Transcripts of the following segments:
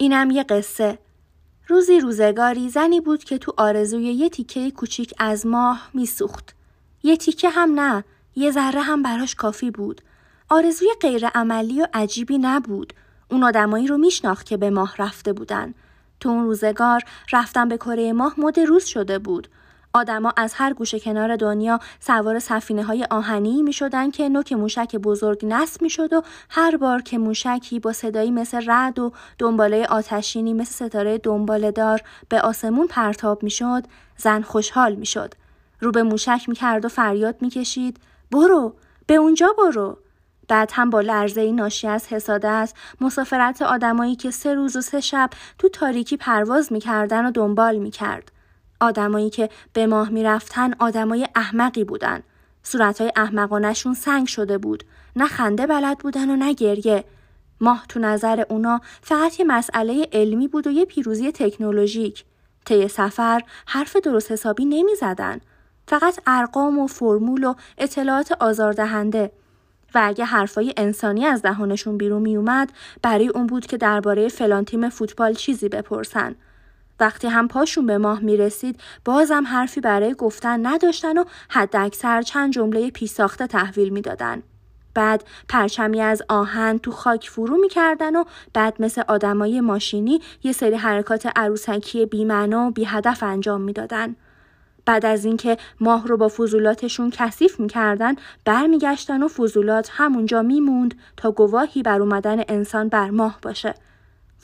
اینم یه قصه. روزی روزگاری زنی بود که تو آرزوی یه تیکه کوچیک از ماه میسوخت. یه تیکه هم نه، یه ذره هم براش کافی بود. آرزوی غیر عملی و عجیبی نبود. اون آدمایی رو میشناخت که به ماه رفته بودن. تو اون روزگار رفتن به کره ماه مد روز شده بود. آدما از هر گوشه کنار دنیا سوار سفینه های آهنی می شدن که نوک موشک بزرگ نصب می شد و هر بار که موشکی با صدایی مثل رد و دنباله آتشینی مثل ستاره دنباله دار به آسمون پرتاب می شد زن خوشحال می شد. رو به موشک می کرد و فریاد می کشید برو به اونجا برو بعد هم با لرزه ناشی از حسادت مسافرت آدمایی که سه روز و سه شب تو تاریکی پرواز می‌کردن و دنبال می‌کرد. آدمایی که به ماه می‌رفتن آدمای احمقی بودن. صورتهای احمقانشون سنگ شده بود. نه خنده بلد بودن و نه گریه. ماه تو نظر اونا فقط یه مسئله علمی بود و یه پیروزی تکنولوژیک. طی سفر حرف درست حسابی نمی زدن. فقط ارقام و فرمول و اطلاعات آزاردهنده. و اگه حرفای انسانی از دهانشون بیرون می اومد برای اون بود که درباره فلان تیم فوتبال چیزی بپرسن. وقتی هم پاشون به ماه می رسید بازم حرفی برای گفتن نداشتن و حد اکثر چند جمله پی ساخته تحویل می‌دادن. بعد پرچمی از آهن تو خاک فرو می‌کردن و بعد مثل آدمای ماشینی یه سری حرکات عروسکی بیمعنا و بی هدف انجام می‌دادن. بعد از اینکه ماه رو با فضولاتشون کثیف می‌کردن برمیگشتن و فضولات همونجا میموند تا گواهی بر اومدن انسان بر ماه باشه.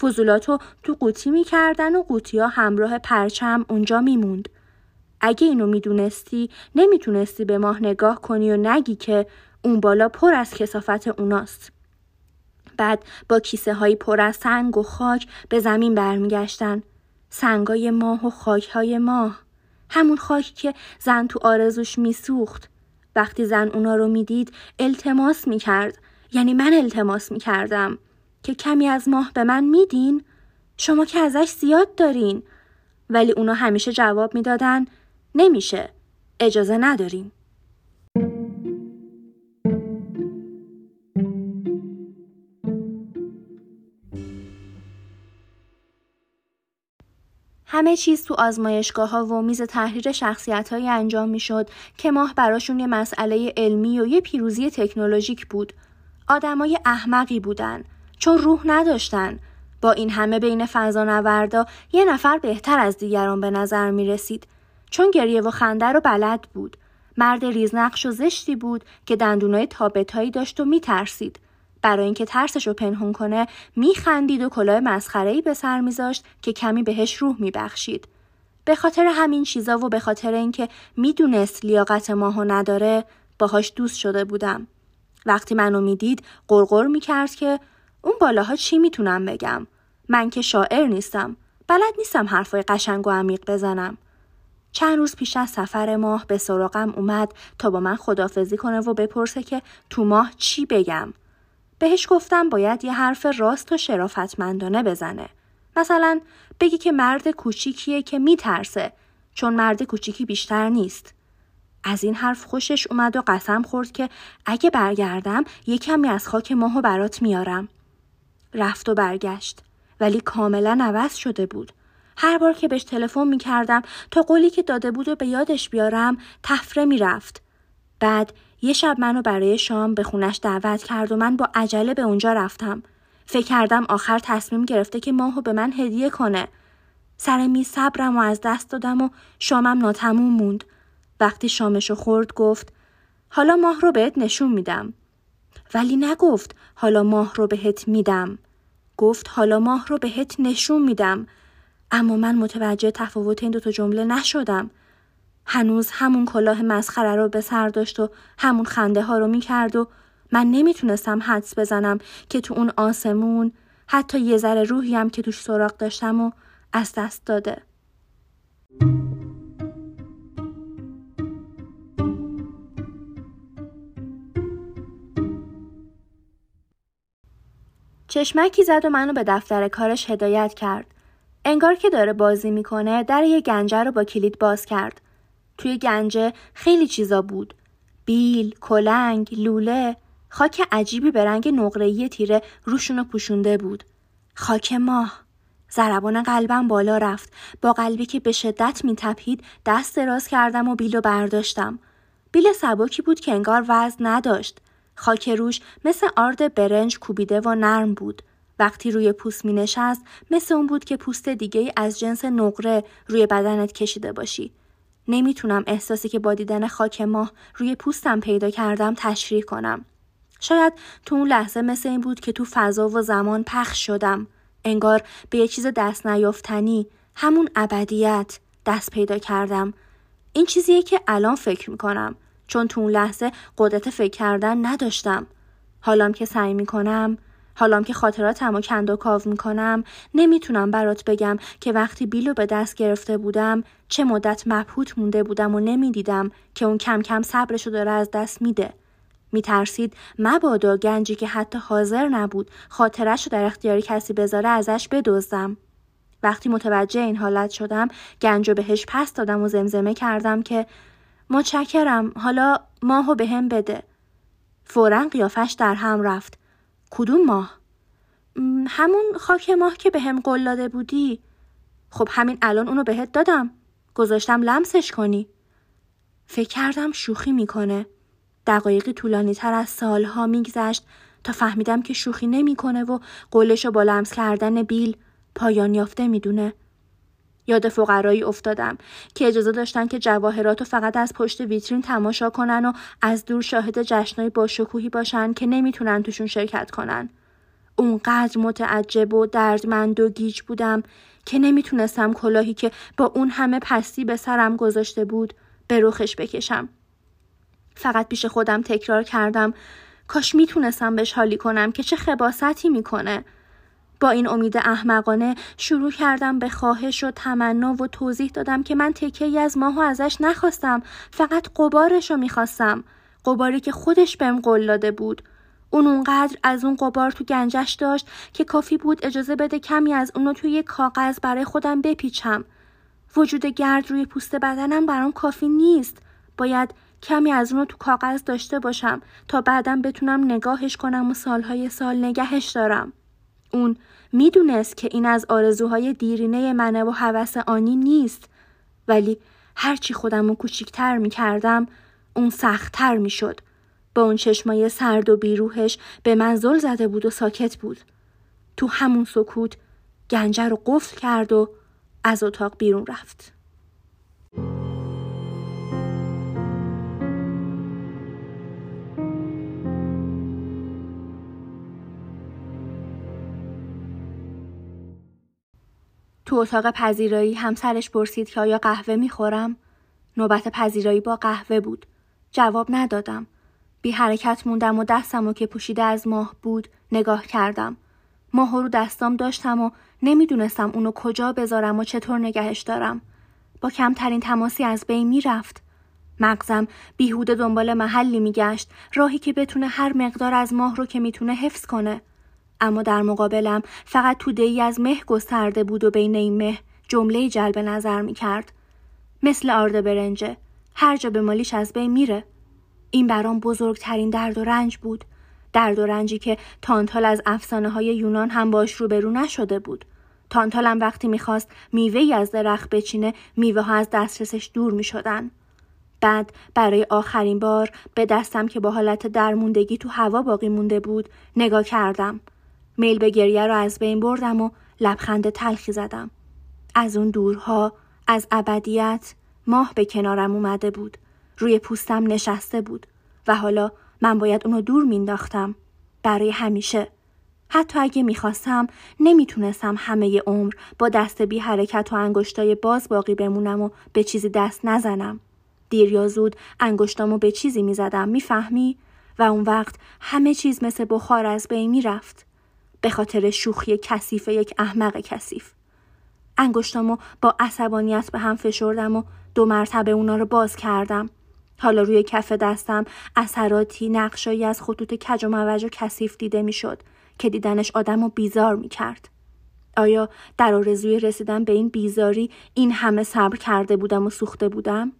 فضولات رو تو قوطی می‌کردن و قوطی ها همراه پرچم اونجا میموند. اگه اینو می‌دونستی نمی‌تونستی به ماه نگاه کنی و نگی که اون بالا پر از کسافت اوناست. بعد با کیسه های پر از سنگ و خاک به زمین برمیگشتن. سنگای ماه و خاک های ماه. همون خاک که زن تو آرزوش میسوخت. وقتی زن اونا رو می‌دید التماس می‌کرد. یعنی من التماس می‌کردم. که کمی از ماه به من میدین؟ شما که ازش زیاد دارین. ولی اونا همیشه جواب می‌دادن نمیشه. اجازه نداریم. همه چیز تو آزمایشگاه ها و میز تحریر شخصیت های انجام می شد که ماه براشون یه مسئله علمی و یه پیروزی تکنولوژیک بود. آدمای احمقی بودن چون روح نداشتن. با این همه بین فضانوردا یه نفر بهتر از دیگران به نظر می رسید. چون گریه و خنده رو بلد بود. مرد ریزنقش و زشتی بود که دندونای تابتایی داشت و می ترسید. برای اینکه ترسش رو پنهون کنه میخندید و کلاه مسخره‌ای به سر میذاشت که کمی بهش روح میبخشید. به خاطر همین چیزا و به خاطر اینکه می‌دونست لیاقت ماهو نداره باهاش دوست شده بودم. وقتی منو می‌دید قرقر می‌کرد که اون بالاها چی می‌تونم بگم؟ من که شاعر نیستم. بلد نیستم حرفای قشنگ و عمیق بزنم. چند روز پیش از سفر ماه به سراغم اومد تا با من خدافزی کنه و بپرسه که تو ماه چی بگم. بهش گفتم باید یه حرف راست و شرافتمندانه بزنه. مثلا بگی که مرد کوچیکیه که میترسه چون مرد کوچیکی بیشتر نیست. از این حرف خوشش اومد و قسم خورد که اگه برگردم یه کمی از خاک ماهو برات میارم. رفت و برگشت ولی کاملا عوض شده بود. هر بار که بهش تلفن می کردم تا قولی که داده بود و به یادش بیارم تفره می رفت. بعد یه شب منو برای شام به خونش دعوت کرد و من با عجله به اونجا رفتم. فکر کردم آخر تصمیم گرفته که ماهو به من هدیه کنه. سر می صبرم و از دست دادم و شامم ناتموم موند. وقتی شامشو خورد گفت حالا ماه رو بهت نشون میدم. ولی نگفت حالا ماه رو بهت میدم. گفت حالا ماه رو بهت نشون میدم. اما من متوجه تفاوت این دوتا جمله نشدم. هنوز همون کلاه مسخره رو به سر داشت و همون خنده ها رو می‌کرد و من نمی‌تونستم حدس بزنم که تو اون آسمون حتی یه ذره روحی هم که توش سراغ داشتم و از دست داده. چشمکی زد و منو به دفتر کارش هدایت کرد. انگار که داره بازی می‌کنه در یه گنجه رو با کلید باز کرد. توی گنجه خیلی چیزا بود. بیل، کلنگ، لوله، خاک عجیبی به رنگ نقره‌ای تیره روشونو پوشونده بود. خاک ماه. ضربان قلبم بالا رفت با قلبی که به شدت میتپید دست دراز کردم و بیلو برداشتم بیل سبکی بود که انگار وزن نداشت خاک روش مثل آرد برنج کوبیده و نرم بود وقتی روی پوست می نشست مثل اون بود که پوست دیگه از جنس نقره روی بدنت کشیده باشی. نمی‌تونم احساسی که با دیدن خاک ماه روی پوستم پیدا کردم تشریح کنم. شاید تو اون لحظه مثل این بود که تو فضا و زمان پخش شدم. انگار به یه چیز دست نیافتنی همون ابدیت دست پیدا کردم. این چیزیه که الان فکر می‌کنم چون تو اون لحظه قدرت فکر کردن نداشتم. حالام که سعی می‌کنم حالام که خاطراتم و کند و کاو می‌کنم نمی‌تونم برات بگم که وقتی بیلو به دست گرفته بودم چه مدت مبهوت مونده بودم و نمی‌دیدم که اون کم کم صبرشو داره از دست میده. میترسید مبادا گنجی که حتی حاضر نبود خاطرش در اختیار کسی بذاره ازش بدزدم. وقتی متوجه این حالت شدم گنج بهش پس دادم و زمزمه کردم که متشکرم حالا ماهو به هم بده. فورا قیافش در هم رفت. کدوم ماه؟ همون خاک ماه که به هم قول داده بودی خب همین الان اونو بهت دادم گذاشتم لمسش کنی فکر کردم شوخی می‌کنه دقایقی طولانی تر از سالها میگذشت تا فهمیدم که شوخی نمی‌کنه و قولش با لمس کردن بیل پایان یافته می‌دونه یاد فقرایی افتادم که اجازه داشتن که جواهرات رو فقط از پشت ویترین تماشا کنن و از دور شاهد جشنای با شکوهی باشن که نمی‌تونن توشون شرکت کنن. اونقدر متعجب و دردمند و گیج بودم که نمی‌تونستم کلاهی که با اون همه پستی به سرم گذاشته بود به روخش بکشم. فقط پیش خودم تکرار کردم کاش می‌تونستم بهش حالی کنم که چه خباستی می‌کنه. با این امید احمقانه شروع کردم به خواهش و تمنا و توضیح دادم که من تکه از ماهو ازش نخواستم فقط قبارش رو می‌خواستم. قباری که خودش بهم قول داده بود. اون اونقدر از اون قبار تو گنجش داشت که کافی بود اجازه بده کمی از اونو توی کاغذ برای خودم بپیچم. وجود گرد روی پوست بدنم برام کافی نیست. باید کمی از اونو تو کاغذ داشته باشم تا بعدم بتونم نگاهش کنم و سالهای سال نگهش دارم. اون می‌دونست که این از آرزوهای دیرینه منه و هوس آنی نیست. ولی هرچی خودم رو کوچیکتر می‌کردم اون سختتر می‌شد. با اون چشمای سرد و بیروهش به من زل زده بود و ساکت بود. تو همون سکوت گنجه رو قفل کرد و از اتاق بیرون رفت. تو اتاق پذیرایی همسرش پرسید که آیا قهوه می‌خورم؟ نوبت پذیرایی با قهوه بود. جواب ندادم. بی حرکت موندم و دستم و که پوشیده از ماه بود نگاه کردم. ماه رو دستام داشتم و نمی‌دونستم اونو کجا بذارم و چطور نگهش دارم. با کمترین تماسی از بین می‌رفت. مغزم بیهوده دنبال محلی میگشت راهی که بتونه هر مقدار از ماه رو که می‌تونه حفظ کنه. اما در مقابلم فقط توده ای از مه گسترده بود و بین این مه جمله جلب نظر می کرد. مثل آرد برنجه. هر جا به مالیش از بین میره. این برام بزرگترین درد و رنج بود. درد و رنجی که تانتال از افسانه های یونان هم باش روبرو نشده بود. تانتالم وقتی می‌خواست میوه از درخت بچینه میوه ها از دسترسش دور می شدن. بعد برای آخرین بار به دستم که با حالت درموندگی تو هوا باقی مونده بود نگاه کردم. میل به گریه رو از بین بردم و لبخند تلخی زدم. از اون دورها از ابدیت ماه به کنارم اومده بود. روی پوستم نشسته بود و حالا من باید اونو دور مینداختم. برای همیشه. حتی اگه می‌خواستم نمی‌تونستم همه عمر با دست بی حرکت و انگشتای باز باقی بمونم و به چیزی دست نزنم. دیر یا زود انگشتامو به چیزی می‌زدم می‌فهمی؟ و اون وقت همه چیز مثل بخار از بین می‌رفت. به خاطر شوخی کثیف یک احمق کثیف انگشتامو با عصبانیت به هم فشردم و دو مرتبه اونا رو باز کردم حالا روی کف دستم اثراتی نقشایی از خطوط کج و موج و کثیف دیده می‌شد که دیدنش آدم رو بیزار می کرد. آیا در آرزوی رسیدن به این بیزاری این همه صبر کرده بودم و سوخته بودم؟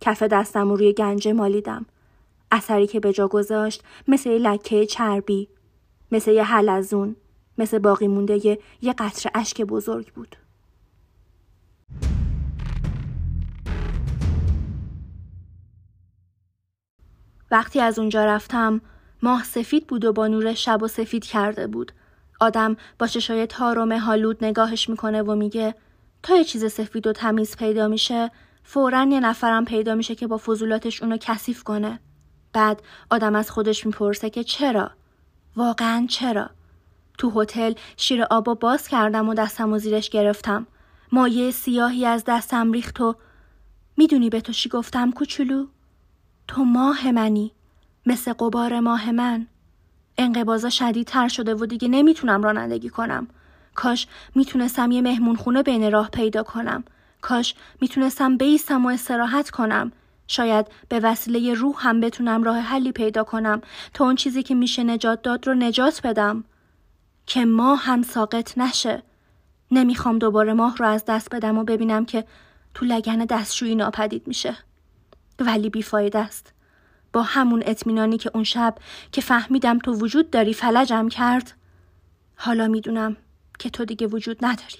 کف دستم رو روی گنجه مالیدم. اثری که به جا گذاشت مثل لکه چربی مثل یه حلزون مثل باقی مونده یه قطر اشک بزرگ بود. وقتی از اونجا رفتم ماه سفید بود و با نور شب و سفید کرده بود. آدم با چشای تار و مهالود نگاهش می‌کنه و میگه تا یه چیز سفید و تمیز پیدا میشه فورا یه نفرم پیدا میشه که با فضولاتش اونو کثیف کنه. بعد آدم از خودش می‌پرسه که چرا؟ واقعا چرا؟ تو هتل شیر آبا باز کردم و دستم و زیرش گرفتم. مایه سیاهی از دستم ریخت و می‌دونی به تو چی گفتم کوچولو؟ تو ماه منی مثل قبار ماه من انقبازا شدیدتر شده و دیگه نمی‌تونم رانندگی کنم کاش می‌تونستم یه مهمون خونه بین راه پیدا کنم کاش می‌تونستم بیستم و استراحت کنم شاید به وسیله روح هم بتونم راه حلی پیدا کنم. تا اون چیزی که میشه نجات داد رو نجات بدم. که ماه هم ساقط نشه. نمی‌خوام دوباره ماه رو از دست بدم و ببینم که تو لگن دستشویی ناپدید میشه. ولی بیفایده است. با همون اطمینانی که اون شب که فهمیدم تو وجود داری فلجم کرد حالا می‌دونم که تو دیگه وجود نداری.